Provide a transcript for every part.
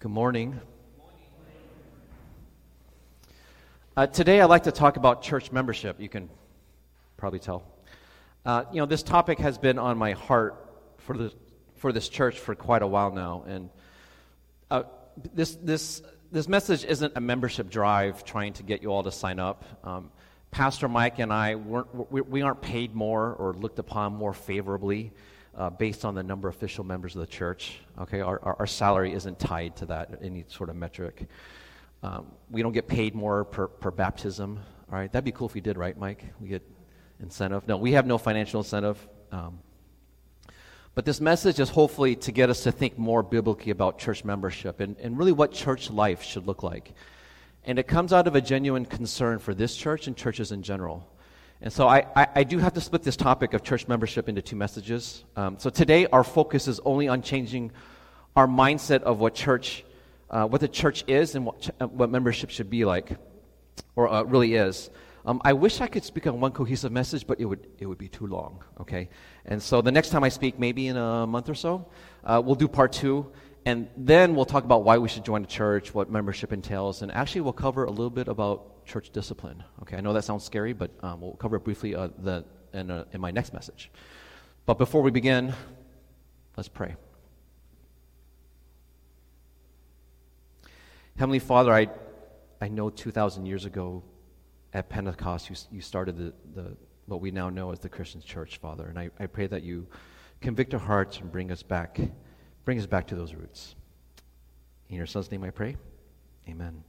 Good morning. Uh, today, I'd like to talk about church membership. You can probably tell. Uh, you know, this topic has been on my heart for, the, for this church for quite a while now. And uh, this, this, this message isn't a membership drive trying to get you all to sign up. Um, Pastor Mike and I, weren't, we, we aren't paid more or looked upon more favorably uh, based on the number of official members of the church. Okay, our, our, our salary isn't tied to that, any sort of metric. Um, we don't get paid more per, per baptism. All right, that'd be cool if we did, right, Mike? We get incentive. No, we have no financial incentive. Um, but this message is hopefully to get us to think more biblically about church membership and, and really what church life should look like. And it comes out of a genuine concern for this church and churches in general. And so I, I, I, do have to split this topic of church membership into two messages. Um, so today our focus is only on changing our mindset of what church, uh, what the church is and what, ch- uh, what membership should be like, or uh, really is. Um, I wish I could speak on one cohesive message, but it would, it would be too long, okay? And so the next time I speak, maybe in a month or so, uh, we'll do part two. And then we'll talk about why we should join a church, what membership entails, and actually we'll cover a little bit about church discipline. Okay, I know that sounds scary, but um, we'll cover it briefly uh, the, in, uh, in my next message. But before we begin, let's pray. Heavenly Father, I, I know 2,000 years ago at Pentecost, you, you started the, the, what we now know as the Christian church, Father. And I, I pray that you convict our hearts and bring us back, bring us back to those roots. In your son's name I pray. Amen.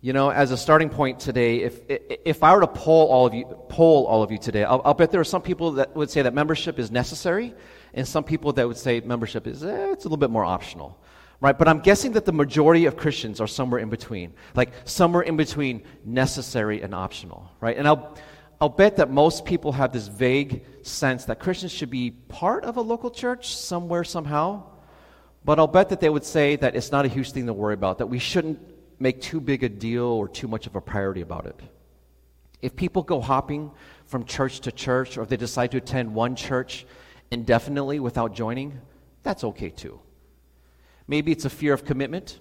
You know, as a starting point today, if, if I were to poll all of you, poll all of you today, I'll, I'll bet there are some people that would say that membership is necessary, and some people that would say membership is, eh, it's a little bit more optional. Right? But I'm guessing that the majority of Christians are somewhere in between, like somewhere in between necessary and optional. Right? And I'll, I'll bet that most people have this vague sense that Christians should be part of a local church somewhere, somehow. But I'll bet that they would say that it's not a huge thing to worry about, that we shouldn't make too big a deal or too much of a priority about it. If people go hopping from church to church, or if they decide to attend one church indefinitely without joining, that's okay too. Maybe it's a fear of commitment.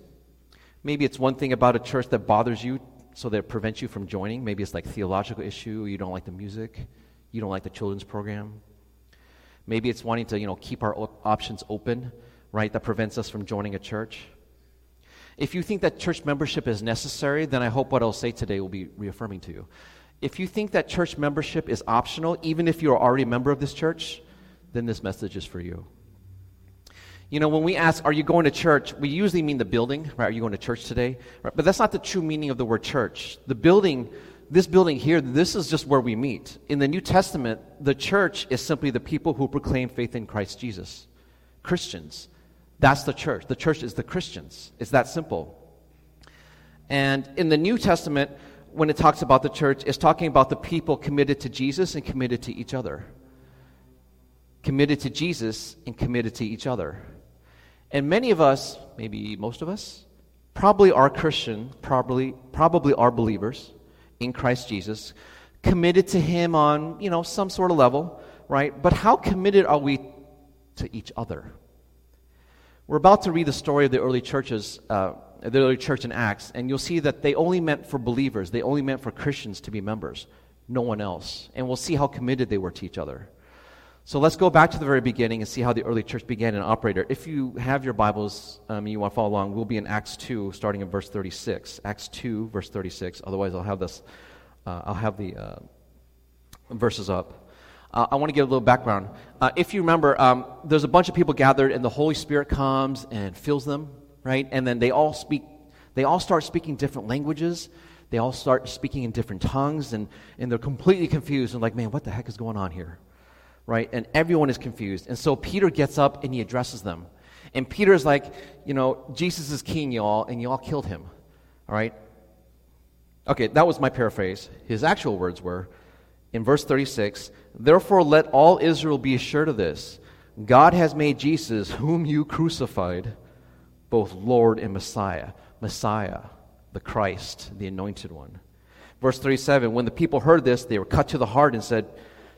Maybe it's one thing about a church that bothers you so that prevents you from joining. Maybe it's like theological issue, you don't like the music, you don't like the children's program. Maybe it's wanting to, you know, keep our options open, right? That prevents us from joining a church. If you think that church membership is necessary, then I hope what I'll say today will be reaffirming to you. If you think that church membership is optional, even if you're already a member of this church, then this message is for you. You know, when we ask, are you going to church? We usually mean the building, right? Are you going to church today? Right? But that's not the true meaning of the word church. The building, this building here, this is just where we meet. In the New Testament, the church is simply the people who proclaim faith in Christ Jesus. Christians. That's the church. The church is the Christians. It's that simple. And in the New Testament, when it talks about the church, it's talking about the people committed to Jesus and committed to each other. Committed to Jesus and committed to each other. And many of us, maybe most of us, probably are Christian, probably, probably are believers in Christ Jesus, committed to Him on, you know, some sort of level, right? But how committed are we to each other? We're about to read the story of the early churches, uh, the early church in Acts, and you'll see that they only meant for believers, they only meant for Christians to be members, no one else. And we'll see how committed they were to each other. So let's go back to the very beginning and see how the early church began and operated. If you have your Bibles um, you want to follow along, we'll be in Acts 2, starting in verse 36. Acts 2, verse 36. Otherwise, I'll have this, uh, I'll have the uh, verses up. Uh, I want to give a little background. Uh, if you remember, um, there's a bunch of people gathered, and the Holy Spirit comes and fills them, right? And then they all speak, they all start speaking different languages. They all start speaking in different tongues, and, and they're completely confused and like, man, what the heck is going on here? Right? And everyone is confused. And so Peter gets up and he addresses them. And Peter is like, you know, Jesus is king, y'all, and y'all killed him. All right? Okay, that was my paraphrase. His actual words were, in verse 36 Therefore, let all Israel be assured of this God has made Jesus, whom you crucified, both Lord and Messiah. Messiah, the Christ, the anointed one. Verse 37 When the people heard this, they were cut to the heart and said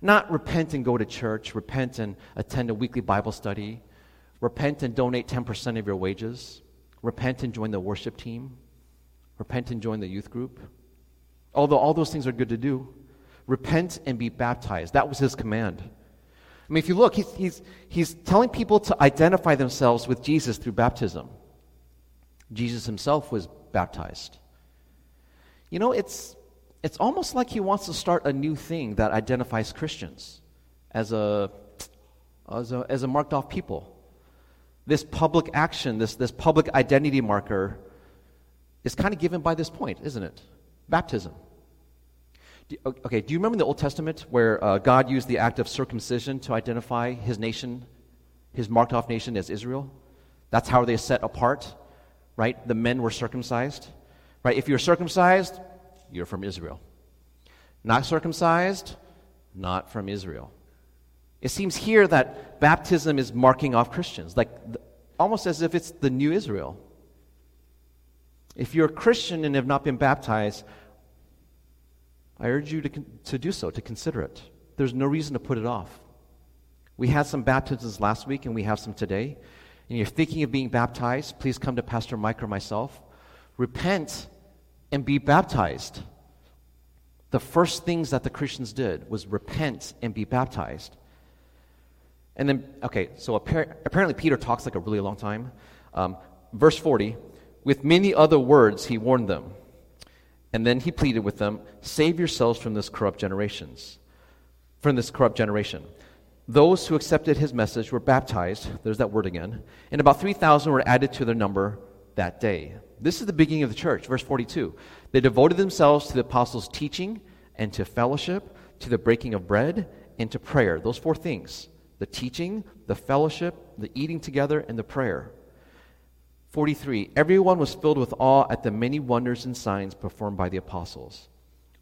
Not repent and go to church, repent and attend a weekly Bible study Repent and donate 10% of your wages. Repent and join the worship team. Repent and join the youth group. Although all those things are good to do, repent and be baptized. That was his command. I mean, if you look, he's, he's, he's telling people to identify themselves with Jesus through baptism. Jesus himself was baptized. You know, it's, it's almost like he wants to start a new thing that identifies Christians as a, as a, as a marked off people this public action, this, this public identity marker, is kind of given by this point, isn't it? Baptism. Do, okay, do you remember in the Old Testament where uh, God used the act of circumcision to identify his nation, his marked off nation as Israel? That's how they set apart, right? The men were circumcised, right? If you're circumcised, you're from Israel. Not circumcised, not from Israel. It seems here that baptism is marking off Christians, like almost as if it's the new Israel. If you're a Christian and have not been baptized, I urge you to, to do so, to consider it. There's no reason to put it off. We had some baptisms last week, and we have some today. And you're thinking of being baptized, please come to Pastor Mike or myself. Repent and be baptized. The first things that the Christians did was repent and be baptized. And then, okay, so apparently Peter talks like a really long time. Um, verse 40 with many other words he warned them. And then he pleaded with them, Save yourselves from this corrupt generations. From this corrupt generation. Those who accepted his message were baptized. There's that word again. And about 3,000 were added to their number that day. This is the beginning of the church. Verse 42. They devoted themselves to the apostles' teaching and to fellowship, to the breaking of bread, and to prayer. Those four things the teaching, the fellowship, the eating together, and the prayer. 43. Everyone was filled with awe at the many wonders and signs performed by the apostles.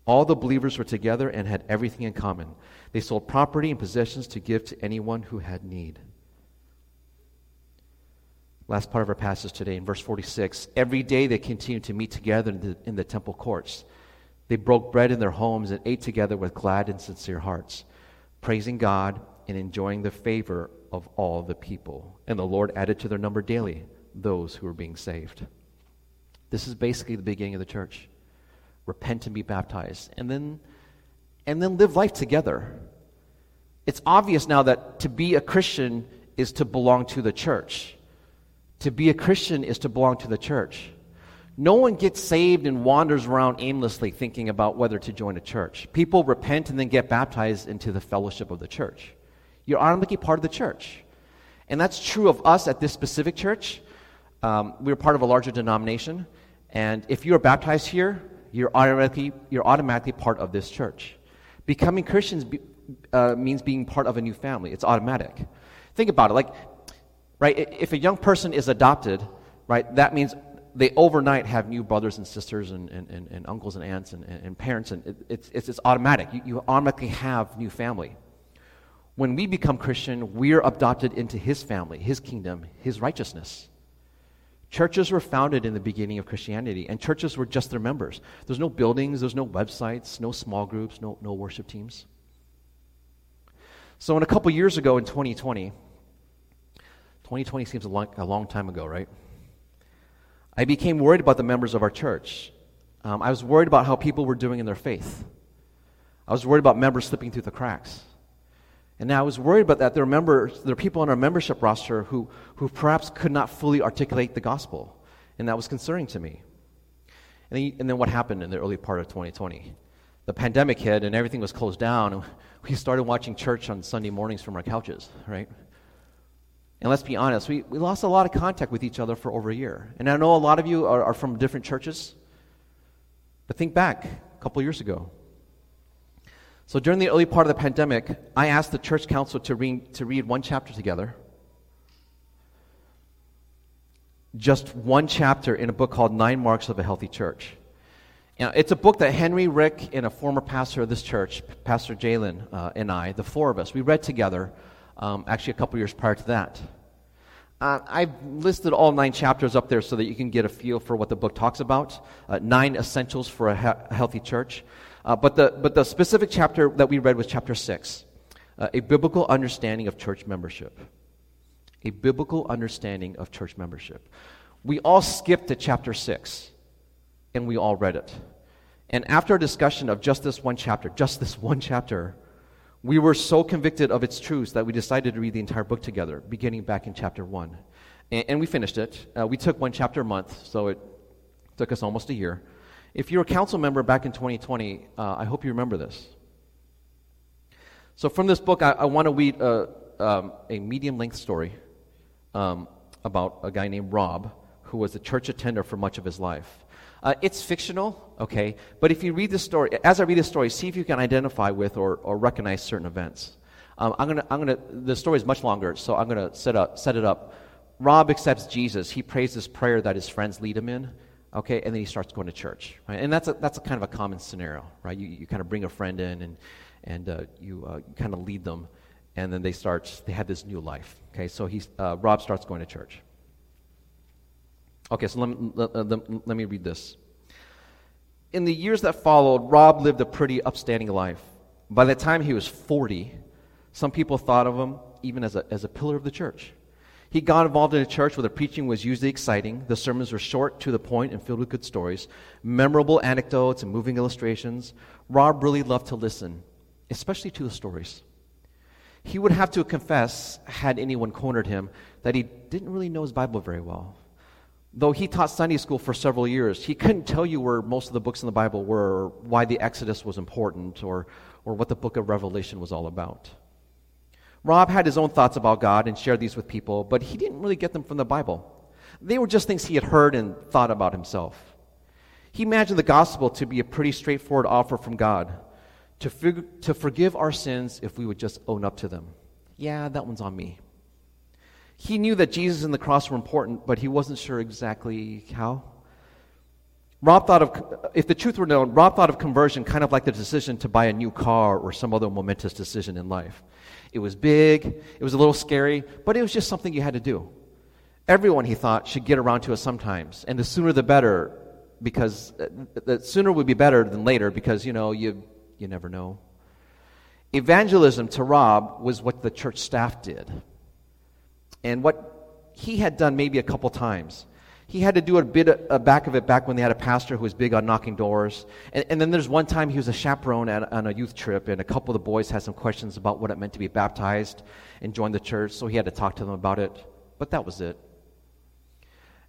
All the believers were together and had everything in common. They sold property and possessions to give to anyone who had need. Last part of our passage today in verse 46. Every day they continued to meet together in the, in the temple courts. They broke bread in their homes and ate together with glad and sincere hearts, praising God and enjoying the favor of all the people. And the Lord added to their number daily those who were being saved. This is basically the beginning of the church. Repent and be baptized. And then and then live life together. It's obvious now that to be a Christian is to belong to the church. To be a Christian is to belong to the church. No one gets saved and wanders around aimlessly thinking about whether to join a church. People repent and then get baptized into the fellowship of the church. You're automatically part of the church. And that's true of us at this specific church. Um, we're part of a larger denomination. And if you're baptized here, you're automatically, you're automatically part of this church. Becoming Christians be, uh, means being part of a new family. It's automatic. Think about it. Like, right, if a young person is adopted, right, that means they overnight have new brothers and sisters and, and, and, and uncles and aunts and, and, parents, and it, it's, it's, it's automatic. You, you automatically have new family when we become Christian, we're adopted into his family, his kingdom, his righteousness. Churches were founded in the beginning of Christianity, and churches were just their members. There's no buildings, there's no websites, no small groups, no, no worship teams. So, in a couple years ago in 2020, 2020 seems a long, a long time ago, right? I became worried about the members of our church. Um, I was worried about how people were doing in their faith. I was worried about members slipping through the cracks. And now I was worried about that. There are members, there are people on our membership roster who, who perhaps could not fully articulate the gospel. And that was concerning to me. And then, and then what happened in the early part of 2020? The pandemic hit and everything was closed down. We started watching church on Sunday mornings from our couches, right? And let's be honest, we, we lost a lot of contact with each other for over a year. And I know a lot of you are, are from different churches. But think back a couple years ago. So during the early part of the pandemic, I asked the church council to read, to read one chapter together. just one chapter in a book called Nine Marks of a Healthy Church. Now, it's a book that Henry, Rick, and a former pastor of this church, Pastor Jalen, uh, and I, the four of us, we read together um, actually a couple years prior to that. Uh, I've listed all nine chapters up there so that you can get a feel for what the book talks about. Uh, nine essentials for a, he- healthy church. Uh, but, the, but the specific chapter that we read was chapter six uh, a biblical understanding of church membership. A biblical understanding of church membership. We all skipped to chapter six and we all read it. And after a discussion of just this one chapter, just this one chapter, we were so convicted of its truths that we decided to read the entire book together, beginning back in chapter 1. And, and we finished it. Uh, we took one chapter a month, so it took us almost a year. If you're a council member back in 2020, uh, I hope you remember this. So, from this book, I, I want to read a, um, a medium length story um, about a guy named Rob, who was a church attender for much of his life. Uh, it's fictional, okay, but if you read the story, as I read the story, see if you can identify with or, or recognize certain events. Um, I'm gonna, I'm gonna, the story is much longer, so I'm gonna set, up, set it up. Rob accepts Jesus. He prays this prayer that his friends lead him in, okay, and then he starts going to church, right? And that's a, that's a kind of a common scenario, right? You, you kind of bring a friend in and, and uh, you, uh, you kind of lead them, and then they start, they have this new life, okay? So he's, uh, Rob starts going to church. Okay, so let me, let, uh, let, me read this. In the years that followed, Rob lived a pretty upstanding life. By the time he was 40, some people thought of him even as a, as a pillar of the church. He got involved in a church where the preaching was usually exciting. The sermons were short, to the point, and filled with good stories, memorable anecdotes and moving illustrations. Rob really loved to listen, especially to the stories. He would have to confess, had anyone cornered him, that he didn't really know his Bible very well though he taught Sunday school for several years, he couldn't tell you where most of the books in the Bible were, or why the Exodus was important, or, or what the book of Revelation was all about. Rob had his own thoughts about God and shared these with people, but he didn't really get them from the Bible. They were just things he had heard and thought about himself. He imagined the gospel to be a pretty straightforward offer from God to, fig- to forgive our sins if we would just own up to them. Yeah, that one's on me. He knew that Jesus and the cross were important, but he wasn't sure exactly how. Rob thought of, if the truth were known, Rob thought of conversion kind of like the decision to buy a new car or some other momentous decision in life. It was big, it was a little scary, but it was just something you had to do. Everyone, he thought, should get around to it sometimes, and the sooner the better, because uh, the sooner would be better than later, because, you know, you, you never know. Evangelism to Rob was what the church staff did and what he had done maybe a couple times. He had to do a bit of, back of it back when they had a pastor who was big on knocking doors. And, and then there's one time he was a chaperone at, on a youth trip, and a couple of the boys had some questions about what it meant to be baptized and join the church, so he had to talk to them about it. But that was it.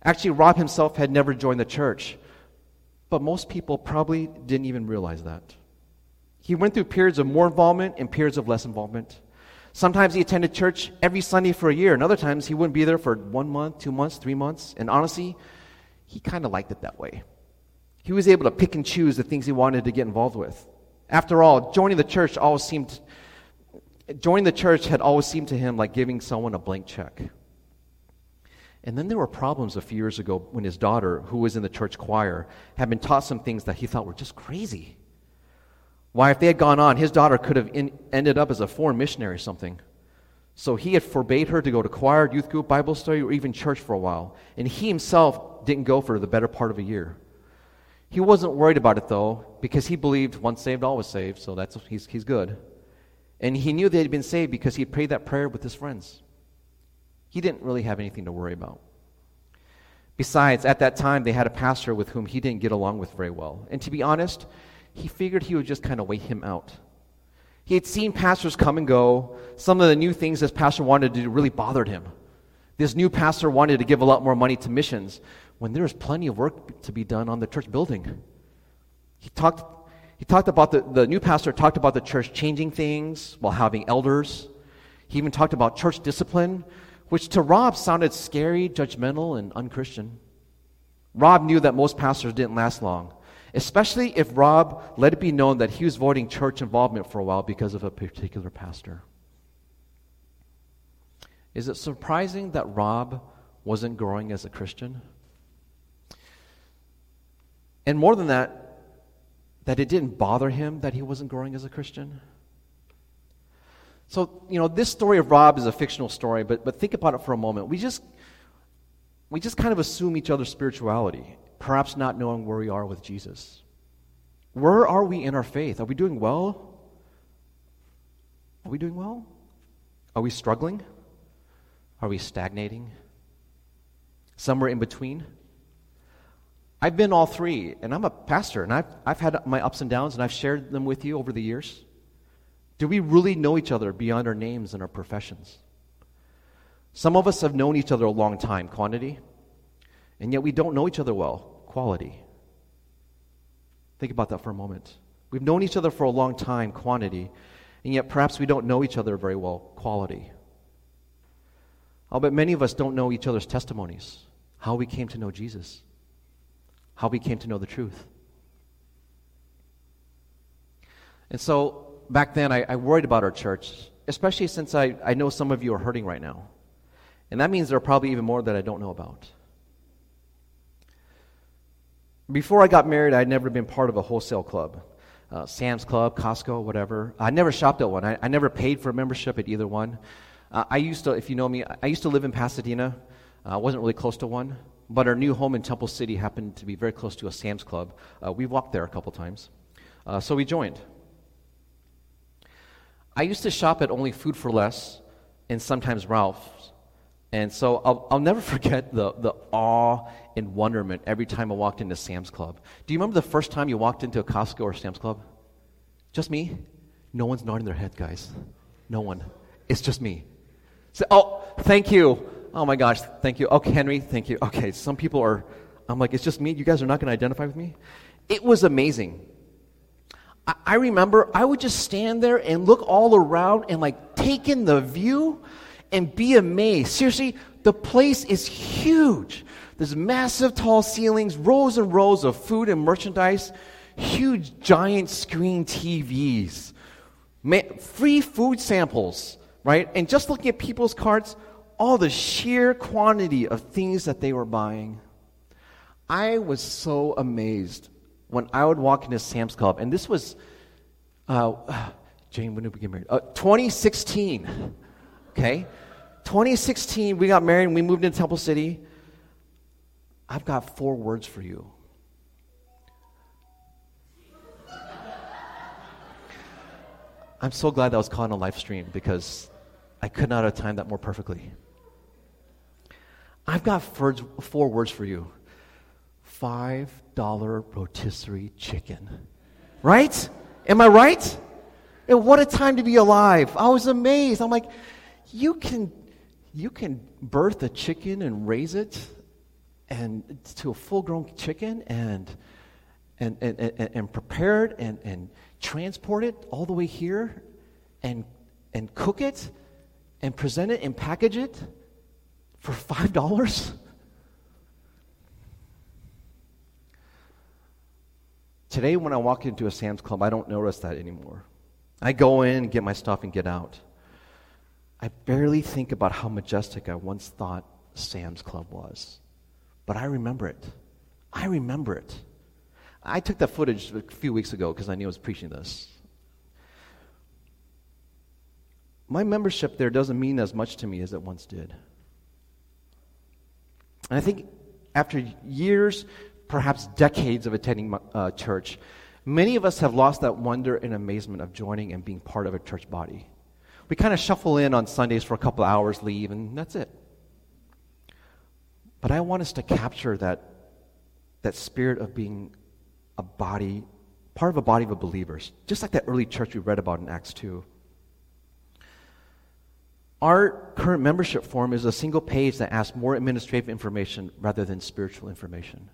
Actually, Rob himself had never joined the church, but most people probably didn't even realize that. He went through periods of more involvement and periods of less involvement. Sometimes he attended church every Sunday for a year, and other times he wouldn't be there for one month, two months, three months. And honestly, he kind of liked it that way. He was able to pick and choose the things he wanted to get involved with. After all, joining the church always seemed joining the church had always seemed to him like giving someone a blank check. And then there were problems a few years ago when his daughter, who was in the church choir, had been taught some things that he thought were just crazy. Why, if they had gone on, his daughter could have in, ended up as a foreign missionary or something. So he had forbade her to go to choir, youth group, Bible study, or even church for a while. And he himself didn't go for the better part of a year. He wasn't worried about it, though, because he believed once saved, always saved, so that's, he's, he's good. And he knew they had been saved because he prayed that prayer with his friends. He didn't really have anything to worry about. Besides, at that time, they had a pastor with whom he didn't get along with very well. And to be honest, he figured he would just kind of wait him out. He had seen pastors come and go. Some of the new things this pastor wanted to do really bothered him. This new pastor wanted to give a lot more money to missions when there was plenty of work to be done on the church building. He talked, he talked about the, the new pastor talked about the church changing things while having elders. He even talked about church discipline, which to Rob sounded scary, judgmental, and unchristian. Rob knew that most pastors didn't last long especially if Rob let it be known that he was avoiding church involvement for a while because of a particular pastor. Is it surprising that Rob wasn't growing as a Christian. And more than that, that it didn't bother him that he wasn't growing as a Christian. So, you know, this story of Rob is a fictional story, but, but think about it for a moment. We just, we just kind of assume each other's spirituality, perhaps not knowing where we are with Jesus. Where are we in our faith? Are we doing well? Are we doing well? Are we struggling? Are we stagnating? Somewhere in between? I've been all three, and I'm a pastor, and I've, I've had my ups and downs, and I've shared them with you over the years. Do we really know each other beyond our names and our professions? Some of us have known each other a long time, quantity, and yet we don't know each other well, quality. Think about that for a moment. We've known each other for a long time, quantity, and yet perhaps we don't know each other very well, quality. I'll bet many of us don't know each other's testimonies, how we came to know Jesus, how we came to know the truth. And so back then, I, I worried about our church, especially since I, I know some of you are hurting right now. And that means there are probably even more that I don't know about. Before I got married, I'd never been part of a wholesale club. Uh, Sam's Club, Costco, whatever. I never shopped at one. I, I never paid for a membership at either one. Uh, I used to, if you know me, I used to live in Pasadena. Uh, I wasn't really close to one, but our new home in Temple City happened to be very close to a Sam's Club. Uh, we walked there a couple times. Uh, so we joined. I used to shop at only Food for Less and sometimes Ralph's. And so I'll, I'll never forget the, the awe and wonderment every time I walked into Sam's Club. Do you remember the first time you walked into a Costco or Sam's Club? Just me? No one's nodding their head, guys. No one. It's just me. So, oh, thank you. Oh my gosh, thank you. Okay, Henry, thank you. Okay, some people are, I'm like, it's just me. You guys are not going to identify with me? It was amazing. I remember I would just stand there and look all around and like take in the view and be amazed. Seriously, the place is huge. There's massive tall ceilings, rows and rows of food and merchandise, huge giant screen TVs, free food samples, right? And just looking at people's carts, all the sheer quantity of things that they were buying. I was so amazed when I would walk into Sam's Club, and this was, uh, Jane, when did we get married? Uh, 2016, okay? 2016, we got married and we moved into Temple City. I've got four words for you. I'm so glad that was caught on a live stream because I could not have timed that more perfectly. I've got four words for you $5 rotisserie chicken. Right? Am I right? And what a time to be alive. I was amazed. I'm like, you can, you can birth a chicken and raise it and to a full grown chicken and, and, and, and, and prepare it and, and transport it all the way here and, and cook it and present it and package it for $5? Today, when I walk into a Sam's Club, I don't notice that anymore. I go in, get my stuff, and get out. I barely think about how majestic I once thought Sam's Club was. But I remember it. I remember it. I took that footage a few weeks ago because I knew I was preaching this. My membership there doesn't mean as much to me as it once did. And I think after years perhaps decades of attending uh, church, many of us have lost that wonder and amazement of joining and being part of a church body. We kind of shuffle in on Sundays for a couple hours, leave, and that's it. But I want us to capture that, that spirit of being a body, part of a body of believers, just like that early church we read about in Acts 2. Our current membership form is a single page that asks more administrative information rather than spiritual information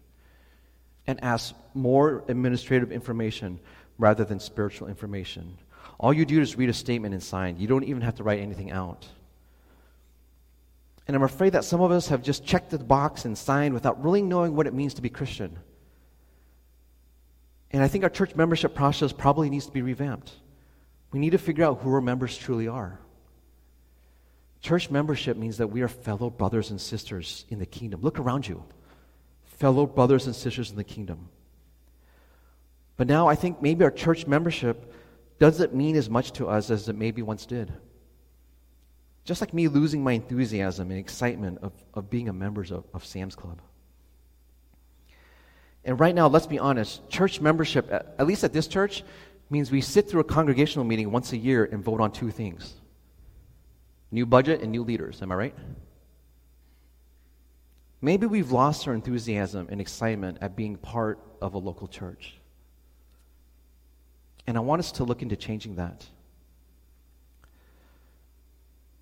and asks more administrative information rather than spiritual information. All you do is read a statement and sign. You don't even have to write anything out. And I'm afraid that some of us have just checked the box and signed without really knowing what it means to be Christian. And I think our church membership process probably needs to be revamped. We need to figure out who our members truly are. Church membership means that we are fellow brothers and sisters in the kingdom. Look around you. Fellow brothers and sisters in the kingdom. But now I think maybe our church membership doesn't mean as much to us as it maybe once did. Just like me losing my enthusiasm and excitement of, of being a member of, of Sam's Club. And right now, let's be honest, church membership, at least at this church, means we sit through a congregational meeting once a year and vote on two things new budget and new leaders. Am I right? Maybe we've lost our enthusiasm and excitement at being part of a local church. And I want us to look into changing that.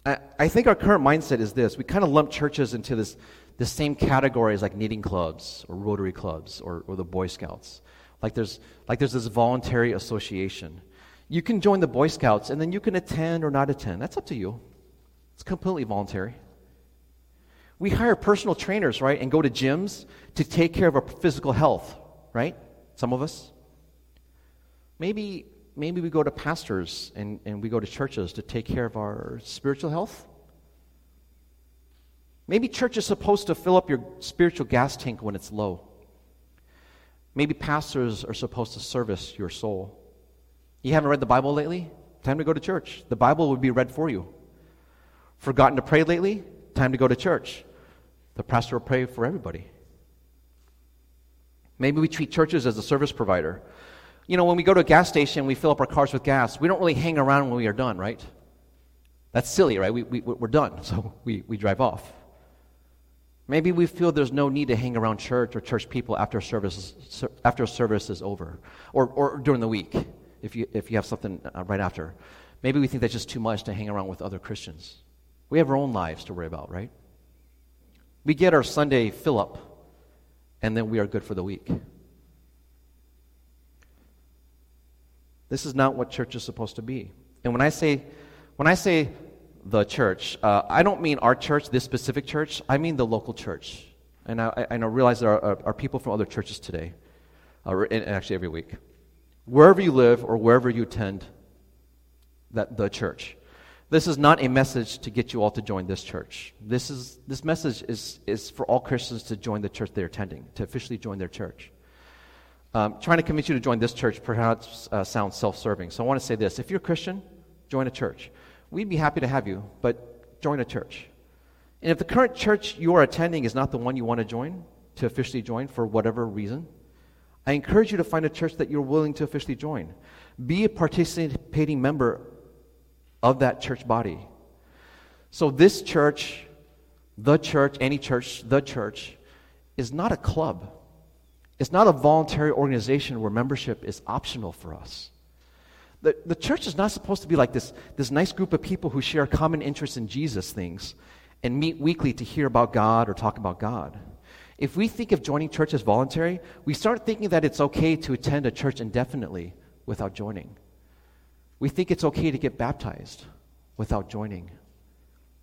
I, I think our current mindset is this we kind of lump churches into this, the same categories like knitting clubs or Rotary clubs or, or the Boy Scouts. Like there's, like there's this voluntary association. You can join the Boy Scouts and then you can attend or not attend. That's up to you. It's completely voluntary. We hire personal trainers, right, and go to gyms to take care of our physical health, right? Some of us. Maybe, maybe we go to pastors and, and we go to churches to take care of our spiritual health. Maybe church is supposed to fill up your spiritual gas tank when it's low. Maybe pastors are supposed to service your soul. You haven't read the Bible lately? Time to go to church. The Bible would be read for you. Forgotten to pray lately? Time to go to church. The pastor will pray for everybody. Maybe we treat churches as a service provider you know, when we go to a gas station, we fill up our cars with gas. We don't really hang around when we are done, right? That's silly, right? We, we, we're done, so we, we drive off. Maybe we feel there's no need to hang around church or church people after service, after service is over, or, or during the week if you, if you have something uh, right after. Maybe we think that's just too much to hang around with other Christians. We have our own lives to worry about, right? We get our Sunday fill up, and then we are good for the week. This is not what church is supposed to be. And when I say, when I say the church, uh, I don't mean our church, this specific church. I mean the local church. And I, I, I realize there are, are, are, people from other churches today, uh, and actually every week. Wherever you live or wherever you attend, that the church. This is not a message to get you all to join this church. This, is, this message is, is for all Christians to join the church they're attending, to officially join their church. Um, trying to convince you to join this church perhaps uh, sounds self serving. So I want to say this if you're a Christian, join a church. We'd be happy to have you, but join a church. And if the current church you are attending is not the one you want to join, to officially join for whatever reason, I encourage you to find a church that you're willing to officially join. Be a participating member of that church body. So, this church, the church, any church, the church, is not a club. It's not a voluntary organization where membership is optional for us. The, the church is not supposed to be like this, this nice group of people who share common interests in Jesus things and meet weekly to hear about God or talk about God. If we think of joining church as voluntary, we start thinking that it's okay to attend a church indefinitely without joining. We think it's okay to get baptized without joining.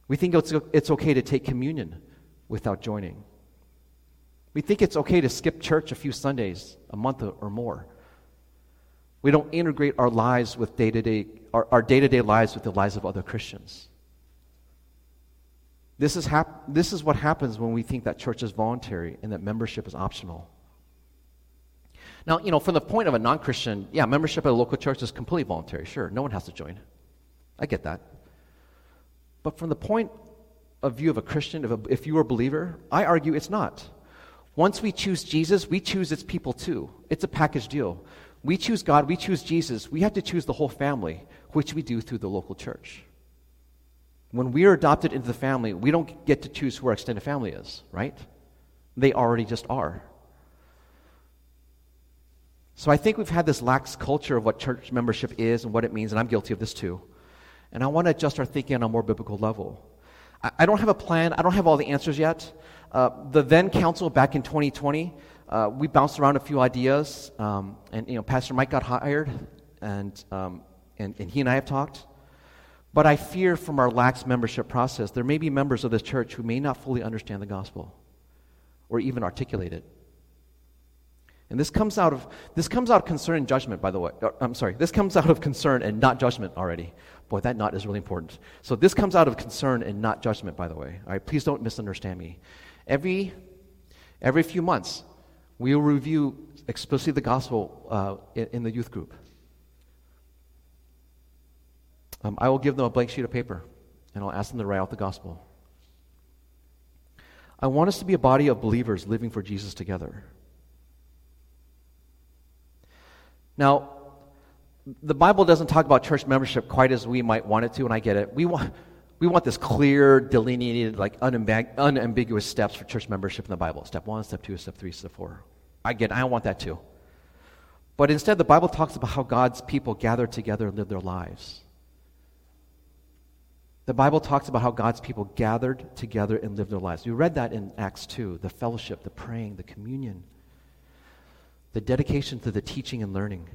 We think it's, it's okay to take communion without joining. We think it's okay to skip church a few Sundays, a month or more. We don't integrate our lives with day-to-day, our, our day-to-day lives with the lives of other Christians. This is, hap- this is what happens when we think that church is voluntary and that membership is optional. Now, you know, from the point of a non Christian, yeah, membership at a local church is completely voluntary. Sure, no one has to join. I get that. But from the point of view of a Christian, if, a, if you are a believer, I argue it's not. Once we choose Jesus, we choose its people too. It's a package deal. We choose God, we choose Jesus. We have to choose the whole family, which we do through the local church. When we are adopted into the family, we don't get to choose who our extended family is, right? They already just are. So I think we've had this lax culture of what church membership is and what it means, and I'm guilty of this too. And I want to adjust our thinking on a more biblical level. I, I don't have a plan, I don't have all the answers yet. Uh, the then council back in 2020, uh, we bounced around a few ideas, um, and you know, Pastor Mike got hired, and, um, and, and he and I have talked. But I fear from our lax membership process, there may be members of this church who may not fully understand the gospel or even articulate it. And this comes out of this comes out of concern and judgment, by the way. Uh, I'm sorry, this comes out of concern and not judgment already. Boy, that not is really important. So this comes out of concern and not judgment, by the way. All right, please don't misunderstand me. Every every few months, we will review explicitly the gospel uh, in, in, the youth group. Um, I will give them a blank sheet of paper, and I'll ask them to write out the gospel. I want us to be a body of believers living for Jesus together. Now, the Bible doesn't talk about church membership quite as we might want it to, and I get it. We want, we want this clear, delineated, like unambig- unambiguous steps for church membership in the Bible. Step one, step two, step three, step four. I get. I want that too. But instead, the Bible talks about how God's people gather together and live their lives. The Bible talks about how God's people gathered together and lived their lives. We read that in Acts 2 the fellowship, the praying, the communion, the dedication to the teaching and learning.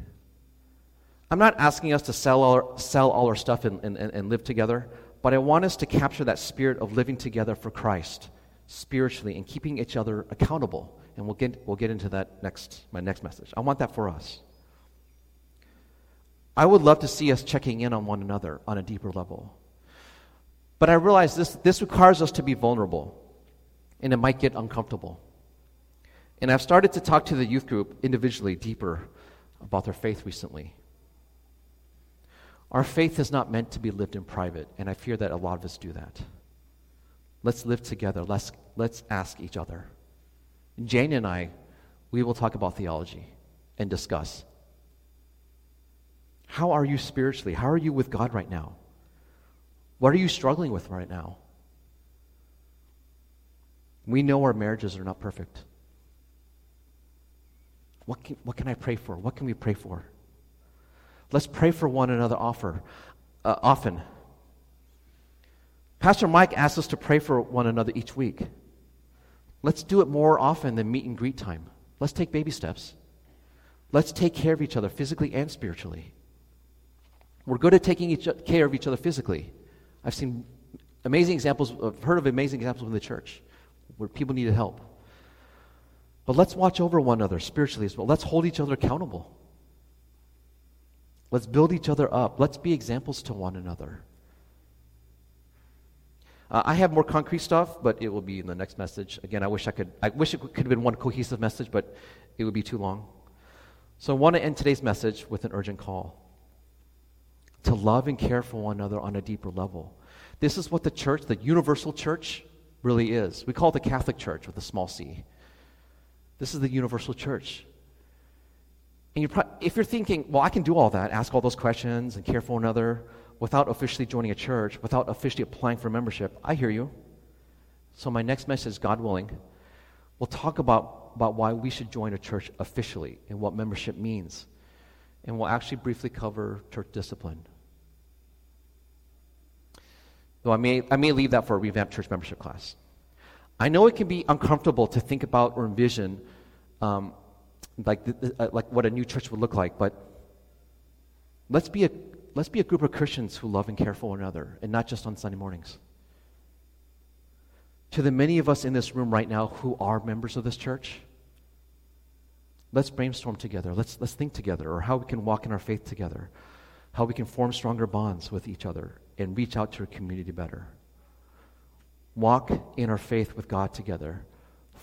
I'm not asking us to sell all our, sell all our stuff and, and, and live together, but I want us to capture that spirit of living together for Christ spiritually and keeping each other accountable. And we'll get, we'll get into that next, my next message. I want that for us. I would love to see us checking in on one another on a deeper level. But I realize this, this requires us to be vulnerable, and it might get uncomfortable. And I've started to talk to the youth group individually deeper about their faith recently. Our faith is not meant to be lived in private, and I fear that a lot of us do that. Let's live together. Let's, let's ask each other. Jane and I, we will talk about theology and discuss. How are you spiritually? How are you with God right now? What are you struggling with right now? We know our marriages are not perfect. What can, what can I pray for? What can we pray for? Let's pray for one another offer, uh, often. Pastor Mike asks us to pray for one another each week. Let's do it more often than meet and greet time. Let's take baby steps. Let's take care of each other physically and spiritually. We're good at taking each, care of each other physically. I've seen amazing examples, I've heard of amazing examples in the church where people needed help. But let's watch over one another spiritually as well. Let's hold each other accountable. Let's build each other up. Let's be examples to one another. Uh, I have more concrete stuff, but it will be in the next message. Again, I wish I could. I wish it could have been one cohesive message, but it would be too long. So I want to end today's message with an urgent call to love and care for one another on a deeper level. This is what the church, the universal church, really is. We call it the Catholic Church with a small c. This is the universal church. And you're pro- if you're thinking, well, I can do all that, ask all those questions and care for another without officially joining a church, without officially applying for membership, I hear you. So, my next message, God willing, we'll talk about, about why we should join a church officially and what membership means. And we'll actually briefly cover church discipline. Though I may, I may leave that for a revamped church membership class. I know it can be uncomfortable to think about or envision um, like, the, uh, like what a new church would look like, but let's be, a, let's be a group of Christians who love and care for one another, and not just on Sunday mornings. To the many of us in this room right now who are members of this church, let's brainstorm together. Let's, let's think together, or how we can walk in our faith together, how we can form stronger bonds with each other and reach out to our community better. Walk in our faith with God together,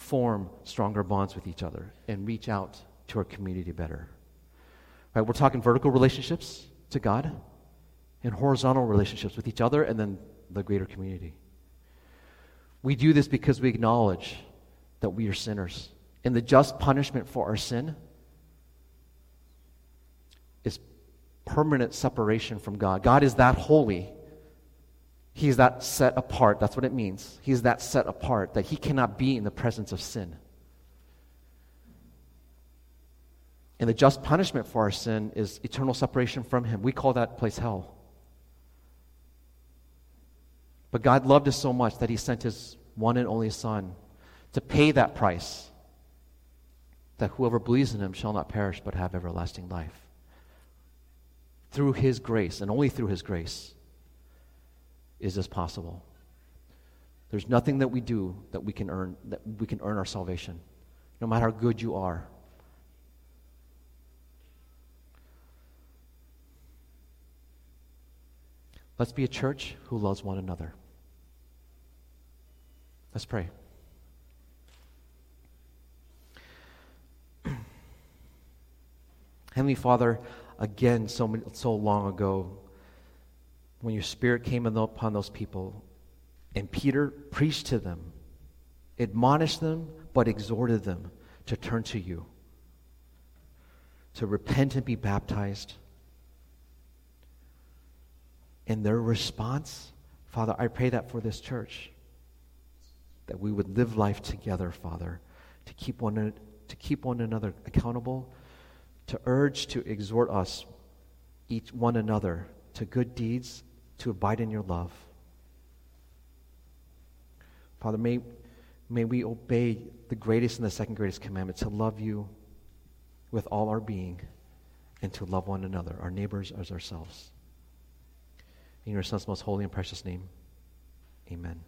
form stronger bonds with each other, and reach out to our community better. Right, we're talking vertical relationships to God and horizontal relationships with each other and then the greater community. We do this because we acknowledge that we are sinners. And the just punishment for our sin is permanent separation from God. God is that holy He's that set apart. That's what it means. He's that set apart that he cannot be in the presence of sin. And the just punishment for our sin is eternal separation from him. We call that place hell. But God loved us so much that he sent his one and only Son to pay that price, that whoever believes in him shall not perish but have everlasting life. Through his grace, and only through his grace is this possible? There's nothing that we do that we can earn that we can earn our salvation, no matter how good you are. Let's be a church who loves one another. Let's pray. Heavenly Father, again, so, so long ago, when your Spirit came upon those people, and Peter preached to them, admonished them, but exhorted them to turn to you, to repent and be baptized. In their response, Father, I pray that for this church, that we would live life together, Father, to keep one, to keep one another accountable, to urge, to exhort us, each one another, to good deeds, to abide in your love. Father, may, may we obey the greatest and the second greatest commandment to love you with all our being and to love one another, our neighbors as ourselves. In your Son's most holy and precious name, amen.